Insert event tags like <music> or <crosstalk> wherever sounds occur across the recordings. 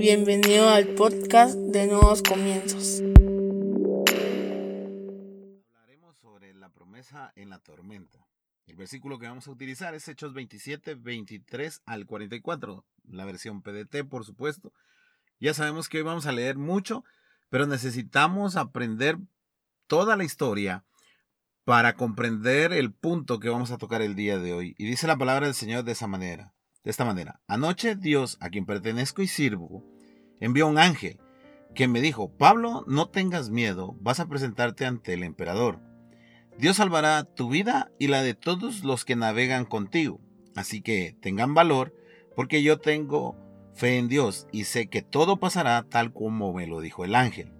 Bienvenido al podcast de Nuevos Comienzos. Hablaremos sobre la promesa en la tormenta. El versículo que vamos a utilizar es Hechos 27, 23 al 44, la versión PDT, por supuesto. Ya sabemos que hoy vamos a leer mucho, pero necesitamos aprender toda la historia para comprender el punto que vamos a tocar el día de hoy. Y dice la palabra del Señor de esa manera, de esta manera. Anoche Dios, a quien pertenezco y sirvo, envió un ángel que me dijo, Pablo, no tengas miedo, vas a presentarte ante el emperador. Dios salvará tu vida y la de todos los que navegan contigo. Así que tengan valor, porque yo tengo fe en Dios y sé que todo pasará tal como me lo dijo el ángel.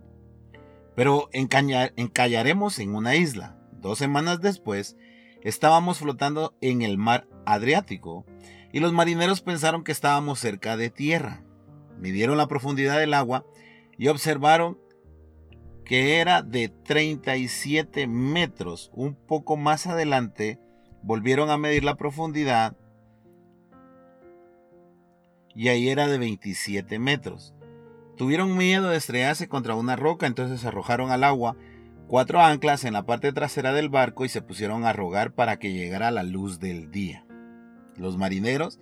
Pero encallaremos en una isla. Dos semanas después, estábamos flotando en el mar Adriático y los marineros pensaron que estábamos cerca de tierra. Midieron la profundidad del agua y observaron que era de 37 metros. Un poco más adelante volvieron a medir la profundidad y ahí era de 27 metros. Tuvieron miedo de estrellarse contra una roca, entonces arrojaron al agua cuatro anclas en la parte trasera del barco y se pusieron a rogar para que llegara la luz del día. Los marineros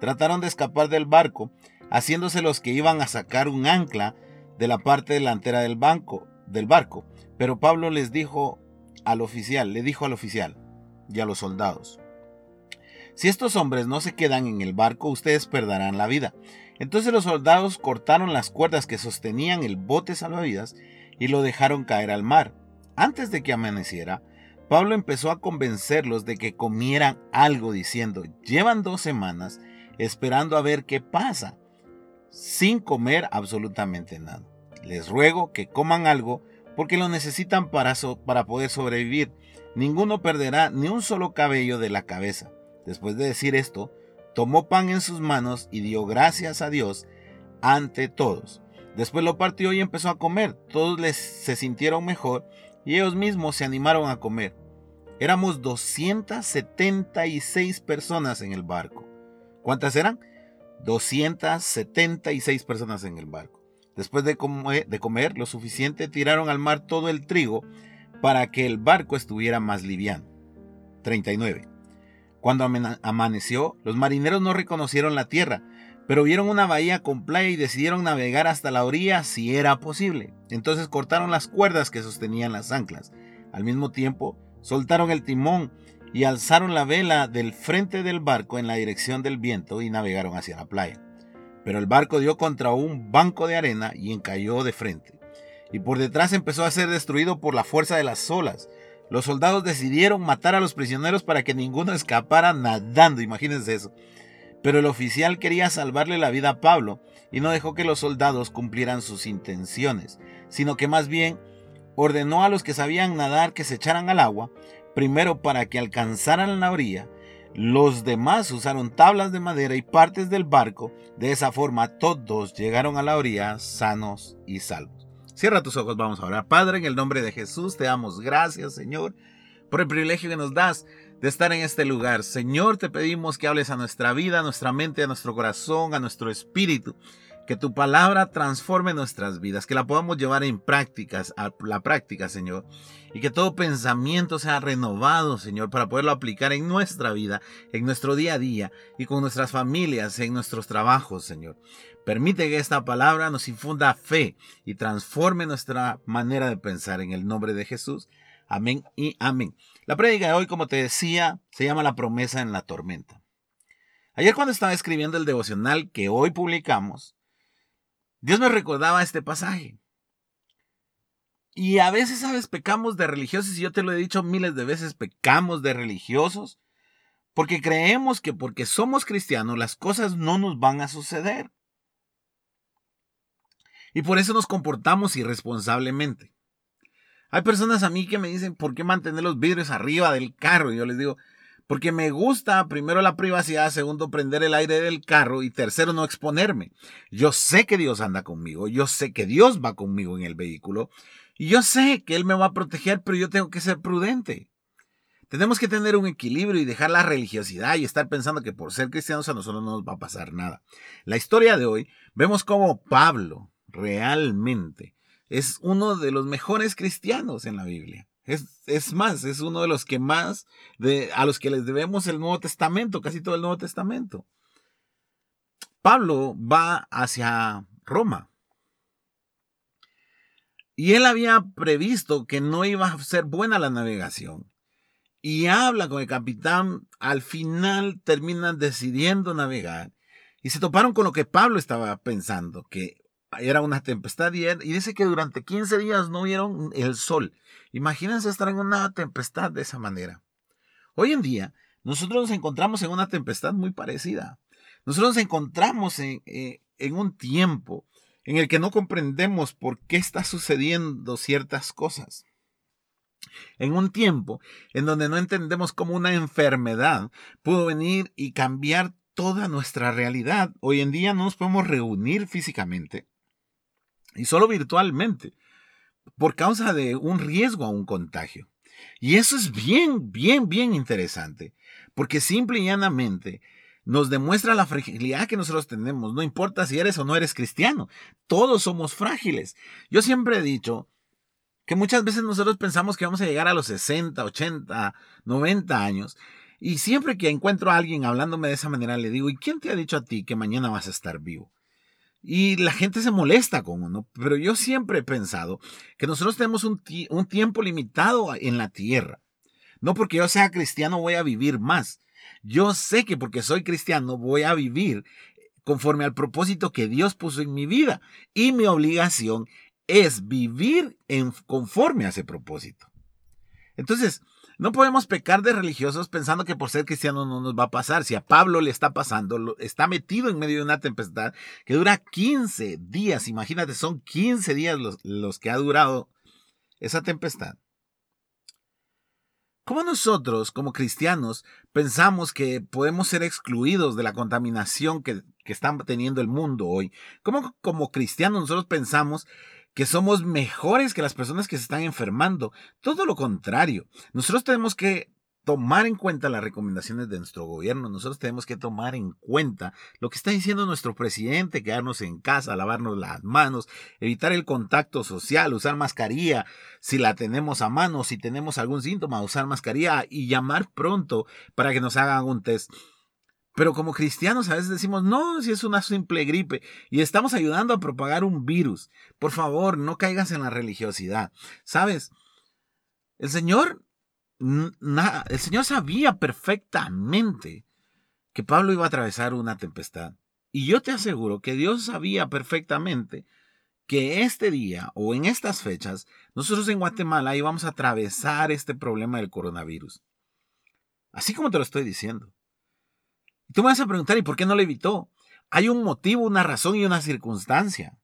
trataron de escapar del barco, haciéndose los que iban a sacar un ancla de la parte delantera del banco, del barco. Pero Pablo les dijo al oficial, le dijo al oficial y a los soldados, si estos hombres no se quedan en el barco, ustedes perderán la vida. Entonces los soldados cortaron las cuerdas que sostenían el bote salvavidas y lo dejaron caer al mar. Antes de que amaneciera, Pablo empezó a convencerlos de que comieran algo diciendo, llevan dos semanas esperando a ver qué pasa, sin comer absolutamente nada. Les ruego que coman algo porque lo necesitan para, para poder sobrevivir. Ninguno perderá ni un solo cabello de la cabeza. Después de decir esto, tomó pan en sus manos y dio gracias a Dios ante todos. Después lo partió y empezó a comer. Todos les, se sintieron mejor y ellos mismos se animaron a comer. Éramos 276 personas en el barco. ¿Cuántas eran? 276 personas en el barco. Después de comer, lo suficiente, tiraron al mar todo el trigo para que el barco estuviera más liviano. 39. Cuando amaneció, los marineros no reconocieron la tierra, pero vieron una bahía con playa y decidieron navegar hasta la orilla si era posible. Entonces cortaron las cuerdas que sostenían las anclas. Al mismo tiempo, soltaron el timón y alzaron la vela del frente del barco en la dirección del viento y navegaron hacia la playa. Pero el barco dio contra un banco de arena y encalló de frente. Y por detrás empezó a ser destruido por la fuerza de las olas. Los soldados decidieron matar a los prisioneros para que ninguno escapara nadando, imagínense eso. Pero el oficial quería salvarle la vida a Pablo y no dejó que los soldados cumplieran sus intenciones, sino que más bien ordenó a los que sabían nadar que se echaran al agua, primero para que alcanzaran la orilla, los demás usaron tablas de madera y partes del barco, de esa forma todos llegaron a la orilla sanos y salvos. Cierra tus ojos, vamos a orar. Padre, en el nombre de Jesús, te damos gracias, Señor, por el privilegio que nos das de estar en este lugar. Señor, te pedimos que hables a nuestra vida, a nuestra mente, a nuestro corazón, a nuestro espíritu. Que tu palabra transforme nuestras vidas, que la podamos llevar en prácticas, a la práctica, Señor. Y que todo pensamiento sea renovado, Señor, para poderlo aplicar en nuestra vida, en nuestro día a día y con nuestras familias, en nuestros trabajos, Señor. Permite que esta palabra nos infunda fe y transforme nuestra manera de pensar en el nombre de Jesús. Amén y amén. La prédica de hoy, como te decía, se llama La promesa en la tormenta. Ayer cuando estaba escribiendo el devocional que hoy publicamos, Dios me recordaba este pasaje. Y a veces, ¿sabes? Pecamos de religiosos, y yo te lo he dicho miles de veces, pecamos de religiosos, porque creemos que porque somos cristianos las cosas no nos van a suceder. Y por eso nos comportamos irresponsablemente. Hay personas a mí que me dicen, ¿por qué mantener los vidrios arriba del carro? Y yo les digo, porque me gusta, primero, la privacidad, segundo, prender el aire del carro y tercero, no exponerme. Yo sé que Dios anda conmigo, yo sé que Dios va conmigo en el vehículo y yo sé que Él me va a proteger, pero yo tengo que ser prudente. Tenemos que tener un equilibrio y dejar la religiosidad y estar pensando que por ser cristianos a nosotros no nos va a pasar nada. La historia de hoy vemos cómo Pablo realmente es uno de los mejores cristianos en la Biblia. Es, es, más, es uno de los que más, de, a los que les debemos el Nuevo Testamento, casi todo el Nuevo Testamento. Pablo va hacia Roma. Y él había previsto que no iba a ser buena la navegación y habla con el capitán, al final terminan decidiendo navegar y se toparon con lo que Pablo estaba pensando, que era una tempestad y, dice que durante 15 días no vieron el sol. Imagínense estar en una tempestad de esa manera. Hoy en día nosotros nos encontramos en una tempestad muy parecida. Nosotros nos encontramos en, eh, en un tiempo en el que no comprendemos por qué está sucediendo ciertas cosas en un tiempo en donde no entendemos cómo una enfermedad pudo venir y cambiar toda nuestra realidad. Hoy en día no nos podemos reunir físicamente y solo virtualmente por causa de un riesgo a un contagio. Y eso es bien, bien, bien interesante, porque simple y llanamente nos demuestra la fragilidad que nosotros tenemos. No importa si eres o no eres cristiano, todos somos frágiles. Yo siempre he dicho que muchas veces nosotros pensamos que vamos a llegar a los 60, 80, 90 años. Y siempre que encuentro a alguien hablándome de esa manera, le digo, ¿y quién te ha dicho a ti que mañana vas a estar vivo? Y la gente se molesta con uno, pero yo siempre he pensado que nosotros tenemos un, un tiempo limitado en la tierra. No porque yo sea cristiano voy a vivir más. Yo sé que porque soy cristiano voy a vivir conforme al propósito que Dios puso en mi vida. Y mi obligación es vivir en, conforme a ese propósito. Entonces, no podemos pecar de religiosos pensando que por ser cristianos no nos va a pasar. Si a Pablo le está pasando, está metido en medio de una tempestad que dura 15 días. Imagínate, son 15 días los, que ha durado esa tempestad. ¿Cómo nosotros, como cristianos, pensamos que podemos ser excluidos de la contaminación que, que está teniendo el mundo hoy? ¿Cómo como cristianos nosotros pensamos que somos mejores que las personas que se están enfermando. Todo lo contrario. Nosotros tenemos que tomar en cuenta las recomendaciones de nuestro gobierno. Nosotros tenemos que tomar en cuenta lo que está diciendo nuestro presidente, quedarnos en casa, lavarnos las manos, evitar el contacto social, usar mascarilla si la tenemos a mano, si tenemos algún síntoma, usar mascarilla y llamar pronto para que nos hagan un test. Pero como cristianos a veces decimos, no, si es una simple gripe y estamos ayudando a propagar un virus. Por favor, no caigas en la religiosidad. ¿Sabes? El Señor, el Señor sabía perfectamente que Pablo iba a atravesar una tempestad. Y yo te aseguro que Dios sabía perfectamente que este día o en estas fechas nosotros en Guatemala íbamos a atravesar este problema del coronavirus. Así como te lo estoy diciendo. Tú me vas a preguntar, ¿y por qué no lo evitó? Hay un motivo, una razón y una circunstancia.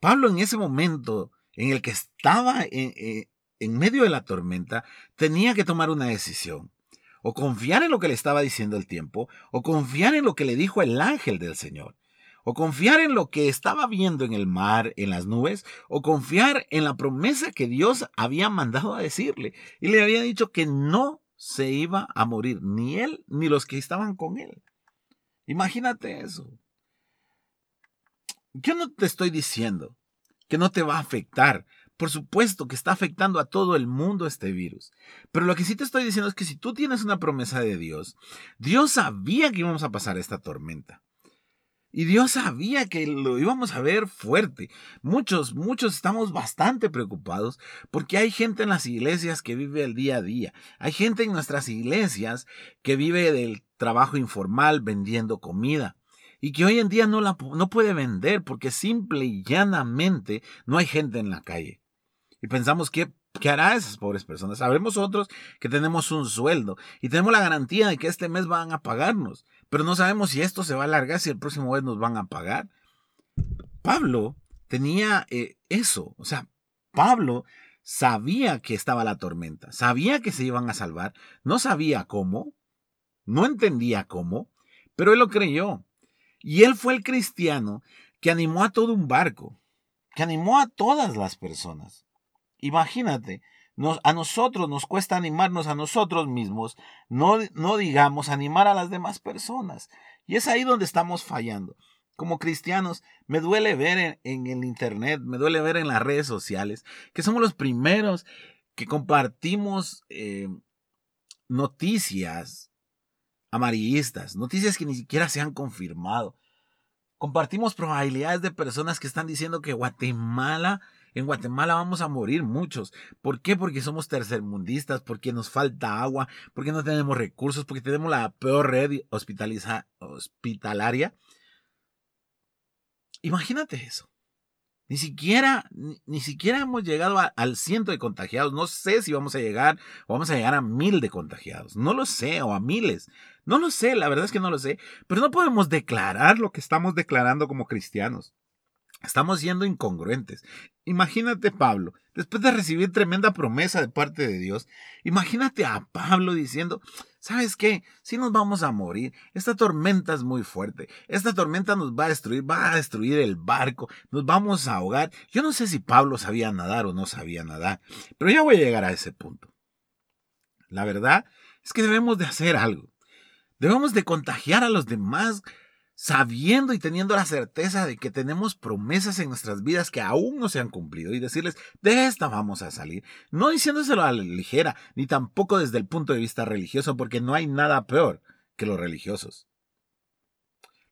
Pablo en ese momento en el que estaba en, eh, en medio de la tormenta, tenía que tomar una decisión. O confiar en lo que le estaba diciendo el tiempo, o confiar en lo que le dijo el ángel del Señor, o confiar en lo que estaba viendo en el mar, en las nubes, o confiar en la promesa que Dios había mandado a decirle. Y le había dicho que no se iba a morir, ni él ni los que estaban con él. Imagínate eso. Yo no te estoy diciendo que no te va a afectar. Por supuesto que está afectando a todo el mundo este virus. Pero lo que sí te estoy diciendo es que si tú tienes una promesa de Dios, Dios sabía que íbamos a pasar esta tormenta. Y Dios sabía que lo íbamos a ver fuerte. Muchos, muchos estamos bastante preocupados porque hay gente en las iglesias que vive el día a día. Hay gente en nuestras iglesias que vive del trabajo informal vendiendo comida y que hoy en día no, la, no puede vender porque simple y llanamente no hay gente en la calle. Y pensamos que ¿Qué hará esas pobres personas? Sabremos otros que tenemos un sueldo y tenemos la garantía de que este mes van a pagarnos, pero no sabemos si esto se va a alargar, si el próximo mes nos van a pagar. Pablo tenía eh, eso, o sea, Pablo sabía que estaba la tormenta, sabía que se iban a salvar, no sabía cómo, no entendía cómo, pero él lo creyó. Y él fue el cristiano que animó a todo un barco, que animó a todas las personas. Imagínate, a nosotros nos cuesta animarnos a nosotros mismos, no, no digamos animar a las demás personas. Y es ahí donde estamos fallando. Como cristianos, me duele ver en, el Internet, me duele ver en las redes sociales, que somos los primeros que compartimos eh, noticias amarillistas, noticias que ni siquiera se han confirmado. Compartimos probabilidades de personas que están diciendo que Guatemala en Guatemala vamos a morir muchos. ¿Por qué? Porque somos tercermundistas, porque nos falta agua, porque no tenemos recursos, porque tenemos la peor red hospitalaria. Imagínate eso. Ni siquiera, ni, siquiera hemos llegado al ciento de contagiados. No sé si vamos a llegar o vamos a llegar a mil de contagiados. No lo sé, o a miles. No lo sé, la verdad es que no lo sé. Pero no podemos declarar lo que estamos declarando como cristianos. Estamos siendo incongruentes. Imagínate Pablo, después de recibir tremenda promesa de parte de Dios, imagínate a Pablo diciendo, ¿sabes qué? Si nos vamos a morir, esta tormenta es muy fuerte, esta tormenta nos va a destruir, va a destruir el barco, nos vamos a ahogar. Yo no sé si Pablo sabía nadar o no sabía nadar, pero ya voy a llegar a ese punto. La verdad es que debemos de hacer algo. Debemos de contagiar a los demás sabiendo y teniendo la certeza de que tenemos promesas en nuestras vidas que aún no se han cumplido y decirles, de esta vamos a salir. No diciéndoselo a la ligera, ni tampoco desde el punto de vista religioso, porque no hay nada peor que los religiosos.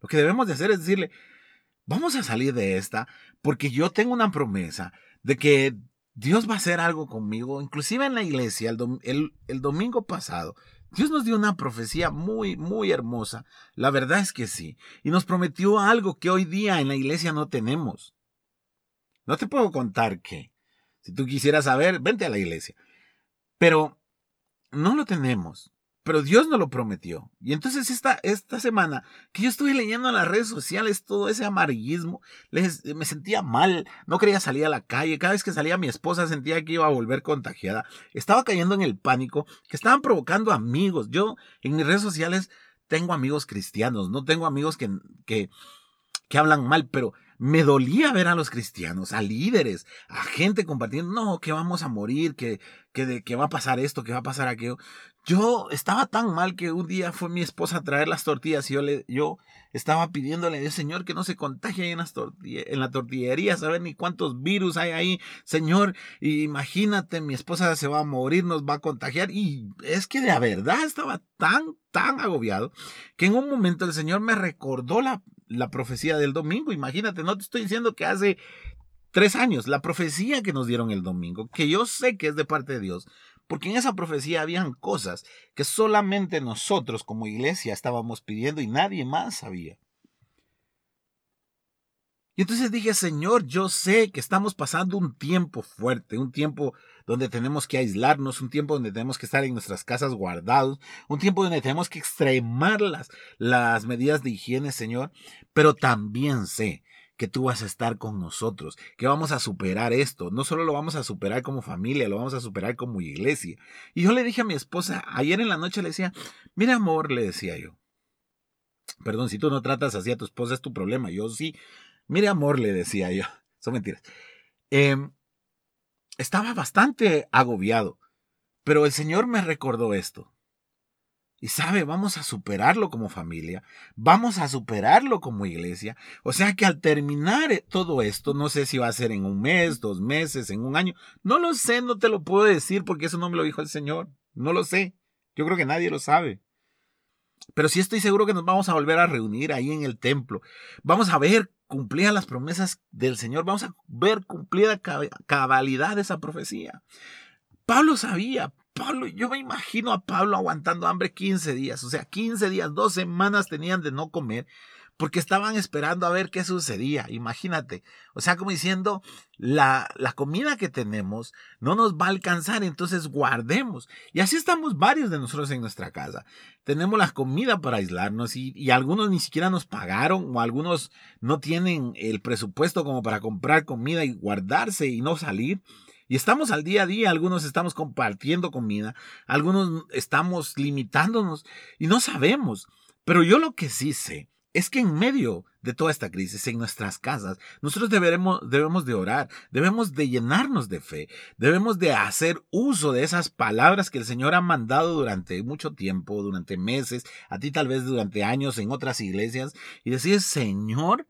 Lo que debemos de hacer es decirle, vamos a salir de esta porque yo tengo una promesa de que Dios va a hacer algo conmigo, inclusive en la iglesia, el, el domingo pasado, Dios nos dio una profecía muy, muy hermosa. La verdad es que sí. Y nos prometió algo que hoy día en la iglesia no tenemos. No te puedo contar qué. Si tú quisieras saber, vente a la iglesia. Pero no lo tenemos pero Dios no lo prometió. Y entonces esta, esta semana que yo estuve leyendo en las redes sociales todo ese amarillismo, me sentía mal, no quería salir a la calle, cada vez que salía mi esposa sentía que iba a volver contagiada, estaba cayendo en el pánico, que estaban provocando amigos. Yo en mis redes sociales tengo amigos cristianos, no tengo amigos que, que, que hablan mal, pero me dolía ver a los cristianos, a líderes, a gente compartiendo, no, que vamos a morir, que, que, va a pasar esto, que va a pasar aquello. Yo estaba tan mal que un día fue mi esposa a traer las tortillas y yo, le, yo estaba pidiéndole, Señor, que no se contagie en, las en la tortillería, saber ni cuántos virus hay ahí, Señor. imagínate, mi esposa se va a morir, nos va a contagiar. Y es que de verdad estaba tan, tan agobiado que en un momento el Señor me recordó la, la profecía del domingo. Imagínate, no te estoy diciendo que hace tres años, la profecía que nos dieron el domingo, que yo sé que es de parte de Dios, porque en esa profecía habían cosas que solamente nosotros como iglesia estábamos pidiendo y nadie más sabía. Y entonces dije, Señor, yo sé que estamos pasando un tiempo fuerte, un tiempo donde tenemos que aislarnos, un tiempo donde tenemos que estar en nuestras casas guardados, un tiempo donde tenemos que extremar las, las medidas de higiene, Señor, pero también sé que tú vas a estar con nosotros, que vamos a superar esto. No solo lo vamos a superar como familia, lo vamos a superar como iglesia. Y yo le dije a mi esposa, ayer en la noche le decía, mira amor, le decía yo. Perdón, si tú no tratas así a tu esposa es tu problema. Yo sí, Mire, amor, le decía yo. <laughs> Son mentiras. Em, estaba bastante agobiado, pero el Señor me recordó esto. Y sabe, vamos a superarlo como familia, vamos a superarlo como iglesia. O sea que al terminar eh, todo esto, no sé si va a ser en un mes, dos meses, en un año, no lo sé, no te lo puedo decir porque eso no me lo dijo el Señor, no lo sé. Yo creo que nadie lo sabe. Pero sí estoy seguro que nos vamos a volver a reunir ahí en el templo. Vamos a ver cumplida las promesas del Señor, vamos a ver cumplida cabalidad esa profecía. Pablo sabía, Pablo, yo me imagino a Pablo aguantando hambre 15 días, o sea, 15 días, dos semanas tenían de no comer porque estaban esperando a ver qué sucedía. Imagínate, o sea, como diciendo, la, la comida que tenemos no nos va a alcanzar, entonces guardemos. Y así estamos varios de nosotros en nuestra casa. Tenemos la comida para aislarnos y, y algunos ni siquiera nos pagaron o algunos no tienen el presupuesto como para comprar comida y guardarse y no salir. Y estamos al día a día, algunos estamos compartiendo comida, algunos estamos limitándonos y no sabemos. Pero yo lo que sí sé es que en medio de toda esta crisis, en nuestras casas, nosotros deberemos, debemos de orar, debemos de llenarnos de fe, debemos de hacer uso de esas palabras que el Señor ha mandado durante mucho tiempo, durante meses, a ti tal vez durante años en otras iglesias, y decir, Señor,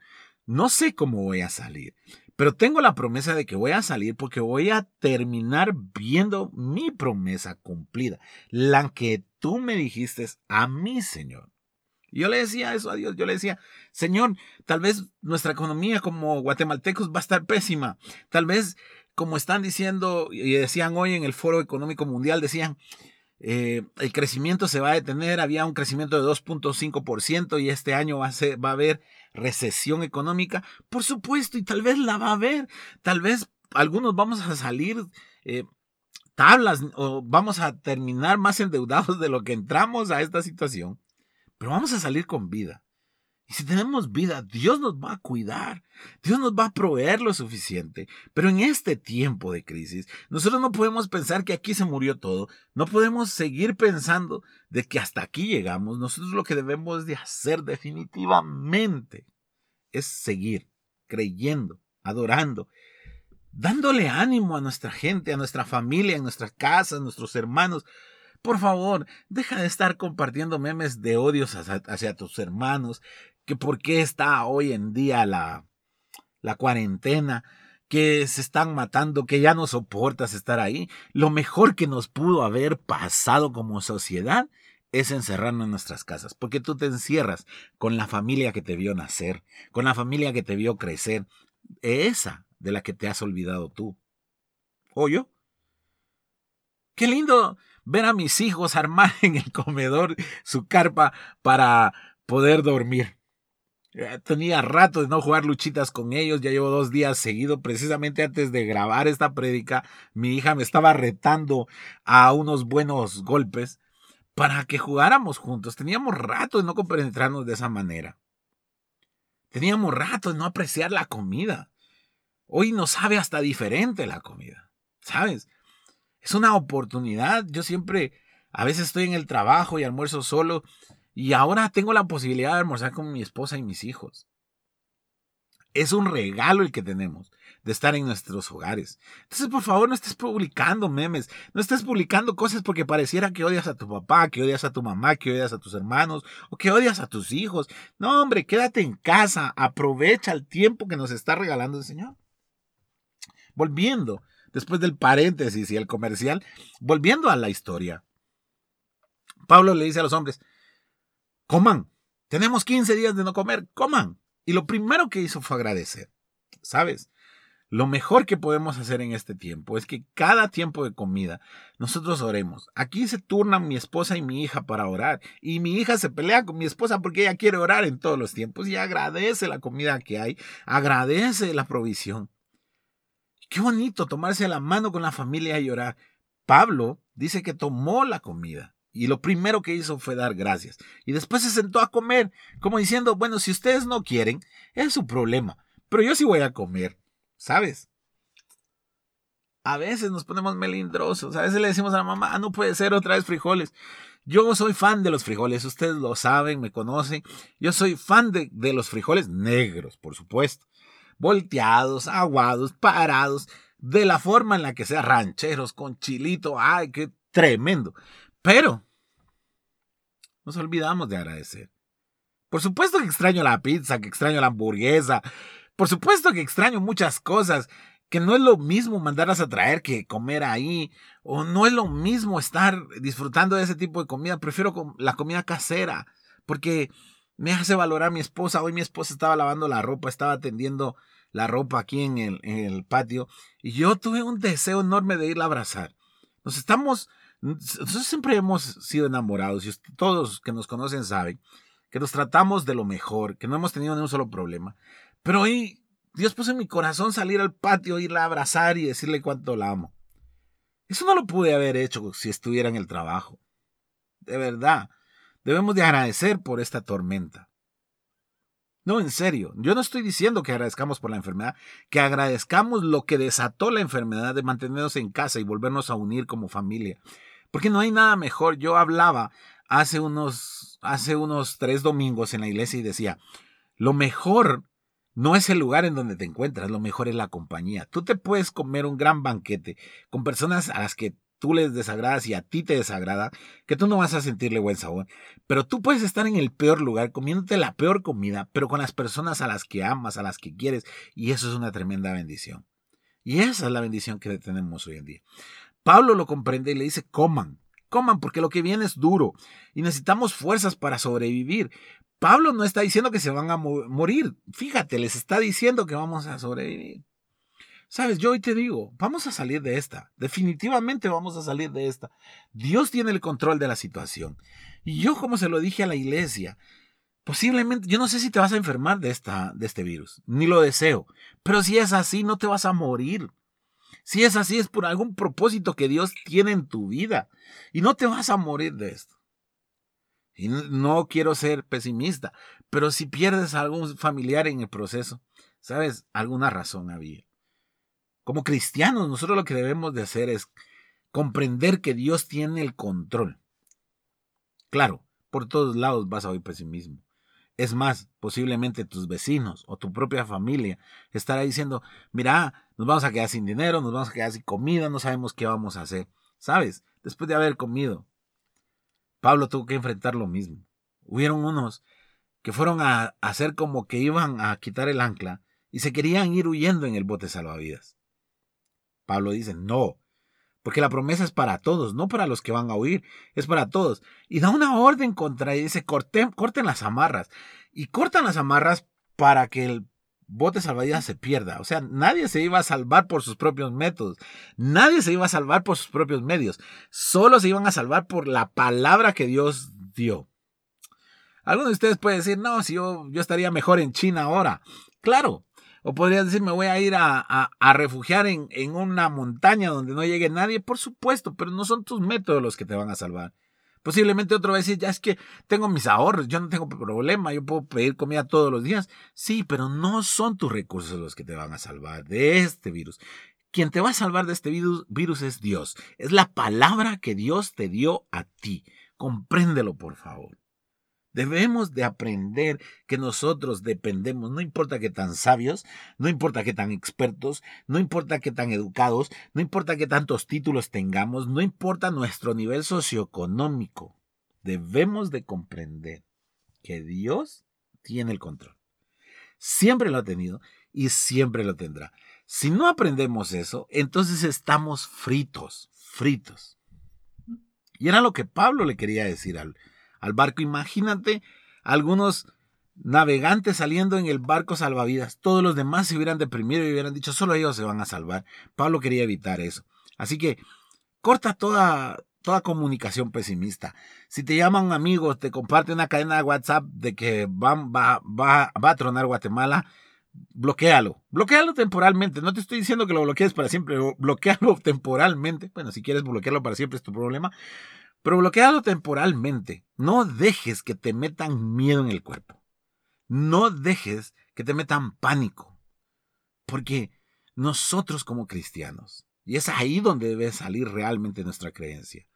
no sé cómo voy a salir, pero tengo la promesa de que voy a salir porque voy a terminar viendo mi promesa cumplida, la que tú me dijiste a mí, Señor. Yo le decía eso a Dios, yo le decía, Señor, tal vez nuestra economía como guatemaltecos va a estar pésima, tal vez como están diciendo y decían hoy en el Foro Económico Mundial, decían, eh, el crecimiento se va a detener, había un crecimiento de 2.5% y este año va a, va haber recesión económica, por supuesto, y tal vez la va a haber, tal vez algunos vamos a salir eh, tablas o vamos a terminar más endeudados de lo que entramos a esta situación pero vamos a salir con vida. Y si tenemos vida, Dios nos va a cuidar, Dios nos va a proveer lo suficiente. Pero en este tiempo de crisis, nosotros no podemos pensar que aquí se murió todo, no podemos seguir pensando de que hasta aquí llegamos. Nosotros lo que debemos de hacer definitivamente es seguir creyendo, adorando, dándole ánimo a nuestra gente, a nuestra familia, a nuestras casas, a nuestros hermanos, por favor, deja de estar compartiendo memes de odios hacia, tus hermanos, que por qué está hoy en día la, la cuarentena, que se están matando, que ya no soportas estar ahí. Lo mejor que nos pudo haber pasado como sociedad es encerrarnos en nuestras casas, porque tú te encierras con la familia que te vio nacer, con la familia que te vio crecer, esa de la que te has olvidado tú. ¿O yo? Qué lindo ver a mis hijos armar <laughs> en el comedor su carpa para poder dormir. Tenía rato de no jugar luchitas con ellos, ya llevo dos días seguido, precisamente antes de grabar esta prédica, mi hija me estaba retando a unos buenos golpes para que jugáramos juntos. Teníamos rato de no compenetrarnos de esa manera. Teníamos rato de no apreciar la comida. Hoy nos sabe hasta diferente la comida, ¿sabes? Es una oportunidad. Yo siempre, a veces estoy en el trabajo y almuerzo solo y ahora tengo la posibilidad de almorzar con mi esposa y mis hijos. Es un regalo el que tenemos de estar en nuestros hogares. Entonces, por favor, no estés publicando memes, no estés publicando cosas porque pareciera que odias a tu papá, que odias a tu mamá, que odias a tus hermanos o que odias a tus hijos. No, hombre, quédate en casa, aprovecha el tiempo que nos está regalando el Señor. Volviendo después del paréntesis y el comercial, volviendo a la historia. Pablo le dice a los hombres, coman, tenemos 15 días de no comer, coman. Y lo primero que hizo fue agradecer. ¿Sabes? Lo mejor que podemos hacer en este tiempo es que cada tiempo de comida nosotros oremos. Aquí se turnan mi esposa y mi hija para orar. Y mi hija se pelea con mi esposa porque ella quiere orar en todos los tiempos y agradece la comida que hay, agradece la provisión. Qué bonito tomarse la mano con la familia y llorar. Pablo dice que tomó la comida y lo primero que hizo fue dar gracias. Y después se sentó a comer, como diciendo, bueno, si ustedes no quieren, es su problema, pero yo sí voy a comer, ¿sabes? A veces nos ponemos melindrosos, a veces le decimos a la mamá, ah, no puede ser otra vez frijoles. Yo soy fan de los frijoles, ustedes lo saben, me conocen. Yo soy fan de, de los frijoles negros, por supuesto volteados, aguados, parados, de la forma en la que sea, rancheros, con chilito, ay, qué tremendo. Pero nos olvidamos de agradecer. Por supuesto que extraño la pizza, que extraño la hamburguesa, por supuesto que extraño muchas cosas, que no es lo mismo mandarlas a traer que comer ahí, o no es lo mismo estar disfrutando de ese tipo de comida, prefiero la comida casera, porque me hace valorar a mi esposa. Hoy mi esposa estaba lavando la ropa, estaba tendiendo la ropa aquí en el, en el patio y yo tuve un deseo enorme de irla a abrazar. Nos estamos, nosotros siempre hemos sido enamorados y todos que nos conocen saben que nos tratamos de lo mejor, que no hemos tenido ni un solo problema. Pero hoy Dios puso en mi corazón salir al patio, irla a abrazar y decirle cuánto la amo. Eso no lo pude haber hecho si estuviera en el trabajo. De verdad. Debemos de agradecer por esta tormenta. No, en serio, yo no estoy diciendo que agradezcamos por la enfermedad, que agradezcamos lo que desató la enfermedad de mantenernos en casa y volvernos a unir como familia. Porque no hay nada mejor. Yo hablaba hace unos, hace unos tres domingos en la iglesia y decía, lo mejor no es el lugar en donde te encuentras, lo mejor es la compañía. Tú te puedes comer un gran banquete con personas a las que tú les desagradas y a ti te desagrada, que tú no vas a sentirle buen sabor. Pero tú puedes estar en el peor lugar comiéndote la peor comida, pero con las personas a las que amas, a las que quieres, y eso es una tremenda bendición. Y esa es la bendición que tenemos hoy en día. Pablo lo comprende y le dice, coman, coman, porque lo que viene es duro y necesitamos fuerzas para sobrevivir. Pablo no está diciendo que se van a morir, fíjate, les está diciendo que vamos a sobrevivir. Sabes, yo hoy te digo, vamos a salir de esta, definitivamente vamos a salir de esta. Dios tiene el control de la situación. Y yo, como se lo dije a la iglesia, posiblemente, yo no sé si te vas a enfermar de, esta, de este virus, ni lo deseo, pero si es así, no te vas a morir. Si es así, es por algún propósito que Dios tiene en tu vida y no te vas a morir de esto. Y no quiero ser pesimista, pero si pierdes a algún familiar en el proceso, sabes, alguna razón había. Como cristianos, nosotros lo que debemos de hacer es comprender que Dios tiene el control. Claro, por todos lados vas a oír pesimismo. Es más, posiblemente tus vecinos o tu propia familia estará diciendo, mira, nos vamos a quedar sin dinero, nos vamos a quedar sin comida, no sabemos qué vamos a hacer. ¿Sabes? Después de haber comido, Pablo tuvo que enfrentar lo mismo. Hubieron unos que fueron a hacer como que iban a quitar el ancla y se querían ir huyendo en el bote salvavidas. Pablo dice, no, porque la promesa es para todos, no para los que van a huir, es para todos. Y da una orden contra y dice, corten, corten las amarras. Y cortan las amarras para que el bote salvavidas se pierda. O sea, nadie se iba a salvar por sus propios métodos. Nadie se iba a salvar por sus propios medios. Solo se iban a salvar por la palabra que Dios dio. Algunos de ustedes pueden decir, no, si yo, yo estaría mejor en China ahora. Claro, o podrías decir, me voy a ir a, refugiar en, en, una montaña donde no llegue nadie. Por supuesto, pero no son tus métodos los que te van a salvar. Posiblemente otro va a decir, ya es que tengo mis ahorros, yo no tengo problema, yo puedo pedir comida todos los días. Sí, pero no son tus recursos los que te van a salvar de este virus. Quien te va a salvar de este virus, virus es Dios. Es la palabra que Dios te dio a ti. Compréndelo, por favor. Debemos de aprender que nosotros dependemos, no importa que tan sabios, no importa que tan expertos, no importa que tan educados, no importa que tantos títulos tengamos, no importa nuestro nivel socioeconómico. Debemos de comprender que Dios tiene el control. Siempre lo ha tenido y siempre lo tendrá. Si no aprendemos eso, entonces estamos fritos, fritos. Y era lo que Pablo le quería decir al, al barco. Imagínate algunos navegantes saliendo en el barco salvavidas. Todos los demás se hubieran deprimido y hubieran dicho, solo ellos se van a salvar. Pablo quería evitar eso. Así que corta toda, toda comunicación pesimista. Si te llama un amigo, te comparte una cadena de WhatsApp de que va, va, va, va a tronar Guatemala, bloquealo. Bloquealo temporalmente. No te estoy diciendo que lo bloquees para siempre, bloquealo <laughs> temporalmente. Bueno, si quieres bloquearlo para siempre es tu problema. Pero bloqueado temporalmente. No dejes que te metan miedo en el cuerpo. No dejes que te metan pánico. Porque nosotros como cristianos, y es ahí donde debe salir realmente nuestra creencia,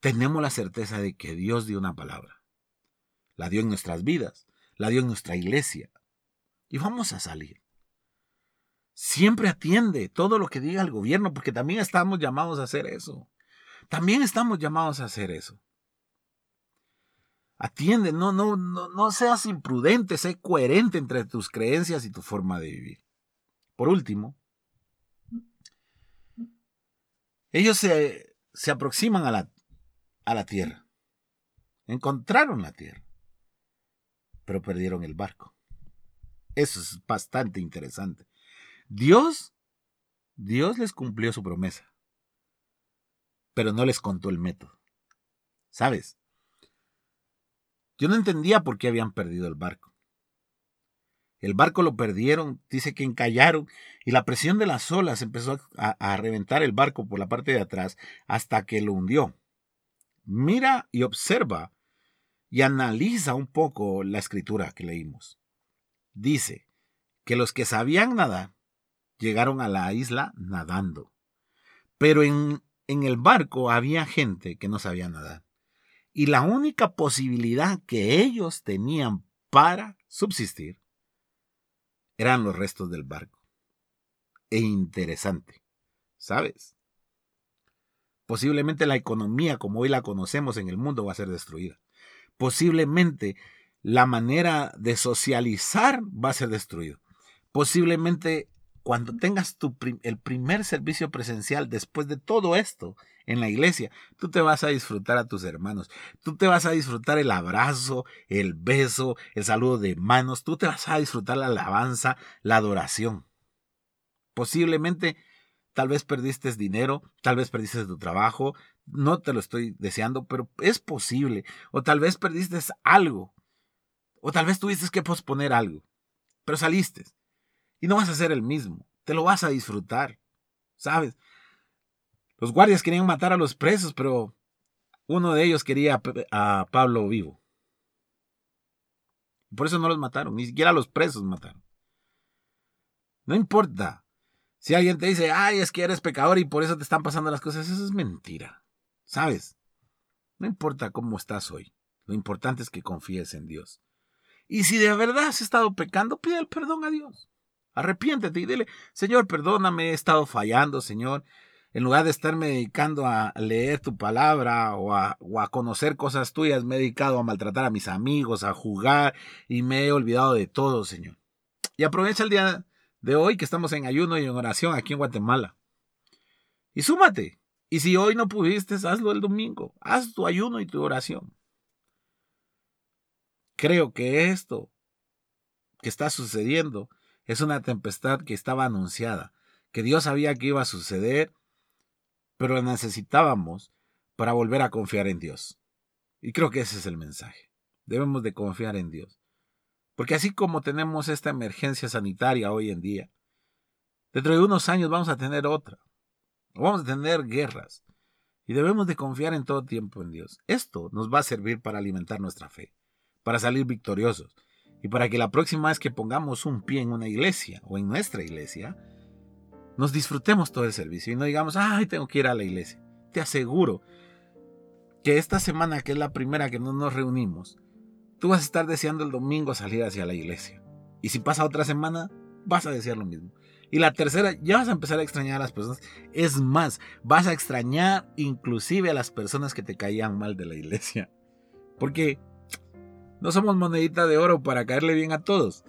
tenemos la certeza de que Dios dio una palabra. La dio en nuestras vidas, la dio en nuestra iglesia. Y vamos a salir. Siempre atiende todo lo que diga el gobierno, porque también estamos llamados a hacer eso. También estamos llamados a hacer eso. Atiende, no, no, no, no seas imprudente, sé coherente entre tus creencias y tu forma de vivir. Por último, ellos se, se aproximan a la, a la tierra. Encontraron la tierra, pero perdieron el barco. Eso es bastante interesante. Dios, Dios les cumplió su promesa pero no les contó el método. ¿Sabes? Yo no entendía por qué habían perdido el barco. El barco lo perdieron, dice que encallaron y la presión de las olas empezó a, reventar el barco por la parte de atrás hasta que lo hundió. Mira y observa y analiza un poco la escritura que leímos. Dice que los que sabían nadar llegaron a la isla nadando, pero en en el barco había gente que no sabía nadar. Y la única posibilidad que ellos tenían para subsistir eran los restos del barco. E interesante, ¿sabes? Posiblemente la economía como hoy la conocemos en el mundo va a ser destruida. Posiblemente la manera de socializar va a ser destruida. Posiblemente cuando tengas tu el primer servicio presencial después de todo esto en la iglesia, tú te vas a disfrutar a tus hermanos, tú te vas a disfrutar el abrazo, el beso, el saludo de manos, tú te vas a disfrutar la alabanza, la adoración. Posiblemente, tal vez perdiste dinero, tal vez perdiste tu trabajo, no te lo estoy deseando, pero es posible, o tal vez perdiste algo, o tal vez tuviste que posponer algo, pero saliste y no vas a ser el mismo. Te lo vas a disfrutar. ¿Sabes? Los guardias querían matar a los presos, pero uno de ellos quería a Pablo vivo. Por eso no los mataron, ni siquiera a los presos mataron. No importa. Si alguien te dice, ay, es que eres pecador y por eso te están pasando las cosas, eso es mentira. ¿Sabes? No importa cómo estás hoy. Lo importante es que confíes en Dios. Y si de verdad has estado pecando, pide el perdón a Dios. Arrepiéntete y dile, Señor, perdóname, he estado fallando, Señor. En lugar de estarme dedicando a leer tu palabra o a, o a conocer cosas tuyas, me he dedicado a maltratar a mis amigos, a jugar y me he olvidado de todo, Señor. Y aprovecha el día de hoy que estamos en ayuno y en oración aquí en Guatemala. Y súmate. Y si hoy no pudiste, hazlo el domingo. Haz tu ayuno y tu oración. Creo que esto que está sucediendo es una tempestad que estaba anunciada, que Dios sabía que iba a suceder, pero la necesitábamos para volver a confiar en Dios. Y creo que ese es el mensaje. Debemos de confiar en Dios. Porque así como tenemos esta emergencia sanitaria hoy en día, dentro de unos años vamos a tener otra. Vamos a tener guerras. Y debemos de confiar en todo tiempo en Dios. Esto nos va a servir para alimentar nuestra fe, para salir victoriosos, y para que la próxima vez que pongamos un pie en una iglesia o en nuestra iglesia, nos disfrutemos todo el servicio y no digamos, ay, tengo que ir a la iglesia. Te aseguro que esta semana, que es la primera que no nos reunimos, tú vas a estar deseando el domingo salir hacia la iglesia. Y si pasa otra semana, vas a desear lo mismo. Y la tercera, ya vas a empezar a extrañar a las personas. Es más, vas a extrañar inclusive a las personas que te caían mal de la iglesia. Porque no somos monedita de oro para caerle bien a todos.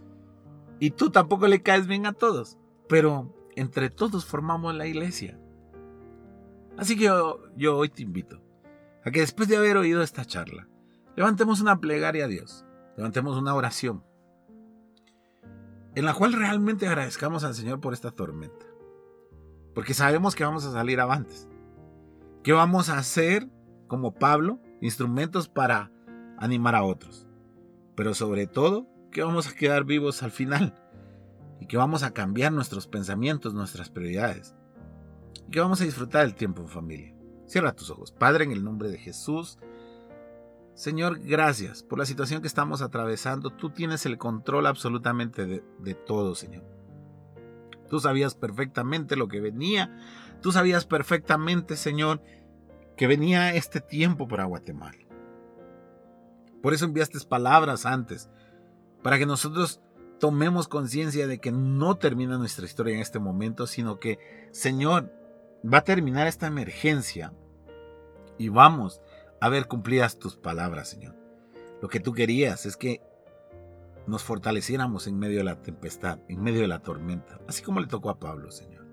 Y tú tampoco le caes bien a todos. Pero entre todos formamos la iglesia. Así que yo, yo hoy te invito a que después de haber oído esta charla, levantemos una plegaria a Dios. Levantemos una oración. En la cual realmente agradezcamos al Señor por esta tormenta. Porque sabemos que vamos a salir avantes. Que vamos a hacer, como Pablo, instrumentos para animar a otros pero sobre todo que vamos a quedar vivos al final y que vamos a cambiar nuestros pensamientos, nuestras prioridades y que vamos a disfrutar el tiempo en familia. Cierra tus ojos. Padre, en el nombre de Jesús, Señor, gracias por la situación que estamos atravesando. Tú tienes el control absolutamente de, de todo, Señor. Tú sabías perfectamente lo que venía. Tú sabías perfectamente, Señor, que venía este tiempo para Guatemala. Por eso enviaste palabras antes, para que nosotros tomemos conciencia de que no termina nuestra historia en este momento, sino que, Señor, va a terminar esta emergencia y vamos a ver cumplidas tus palabras, Señor. Lo que tú querías es que nos fortaleciéramos en medio de la tempestad, en medio de la tormenta, así como le tocó a Pablo, Señor.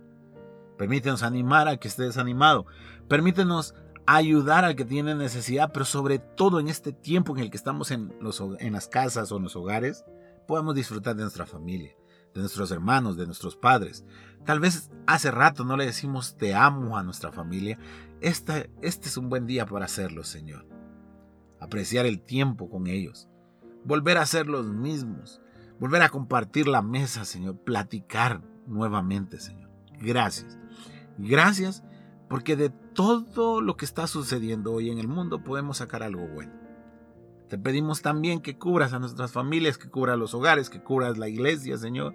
Permítenos animar al que esté desanimado. Permítenos ayudar al que tiene necesidad, pero sobre todo en este tiempo en el que estamos en, los, en las casas o en los hogares, podamos disfrutar de nuestra familia, de nuestros hermanos, de nuestros padres. Tal vez hace rato no le decimos te amo a nuestra familia. Este, este es un buen día para hacerlo, Señor. Apreciar el tiempo con ellos. Volver a ser los mismos. Volver a compartir la mesa, Señor. Platicar nuevamente, Señor. Gracias. Gracias porque de todo lo que está sucediendo hoy en el mundo podemos sacar algo bueno. Te pedimos también que cubras a nuestras familias, que cubras los hogares, que cubras la iglesia, Señor.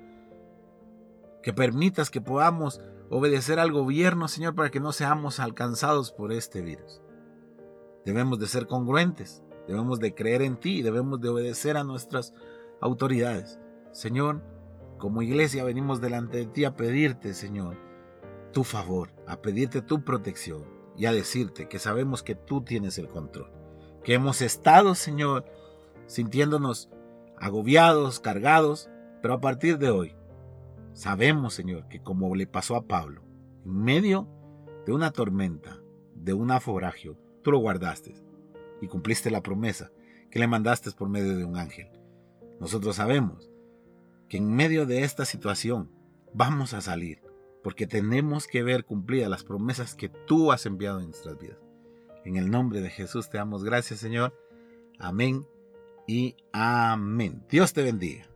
Que permitas que podamos obedecer al gobierno, Señor, para que no seamos alcanzados por este virus. Debemos de ser congruentes, debemos de creer en ti, debemos de obedecer a nuestras autoridades. Señor, como iglesia venimos delante de ti a pedirte, Señor, tu favor, a pedirte tu protección y a decirte que sabemos que tú tienes el control. Que hemos estado, Señor, sintiéndonos agobiados, cargados, pero a partir de hoy sabemos, Señor, que como le pasó a Pablo, en medio de una tormenta, de un aforagio, tú lo guardaste y cumpliste la promesa que le mandaste por medio de un ángel. Nosotros sabemos que en medio de esta situación vamos a salir, porque tenemos que ver cumplidas las promesas que tú has enviado en nuestras vidas. En el nombre de Jesús te damos gracias, Señor. Amén y amén. Dios te bendiga.